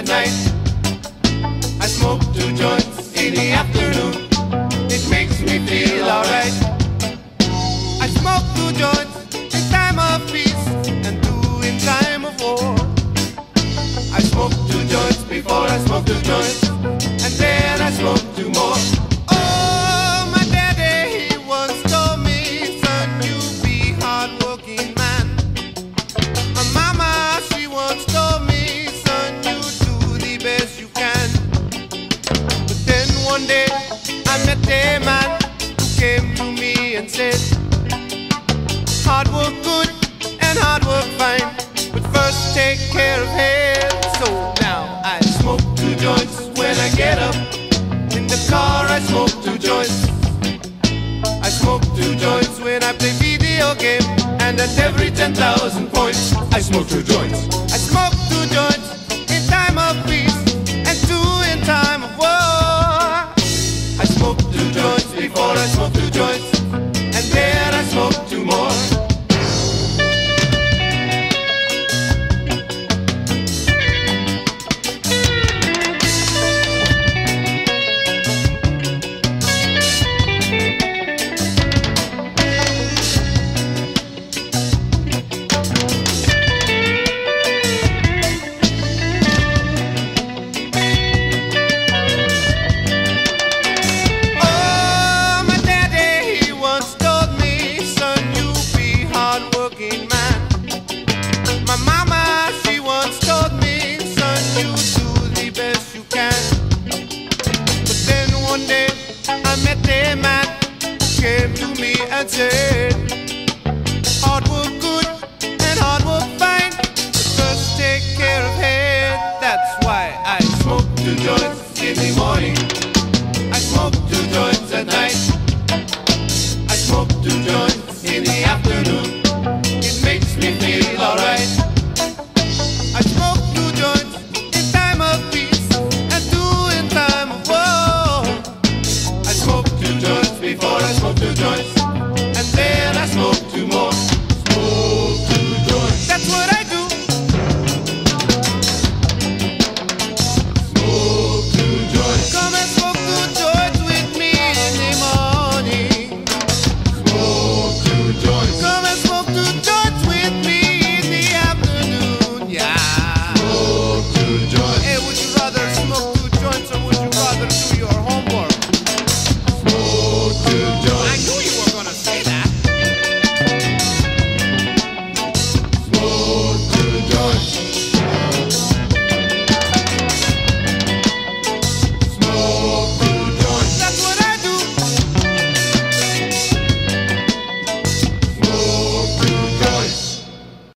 at night. I smoke two joints in the afternoon. A man who came to me and said, Hard work good and hard work fine, but first take care of health. So now I smoke two joints when I get up. In the car I smoke two joints. I smoke two joints when I play video game, and at every 10,000 points I smoke two joints. one day I met a man who came to me and said, Hard work good and hard work fine, but first take care of head. That's why I smoke two joints in the morning.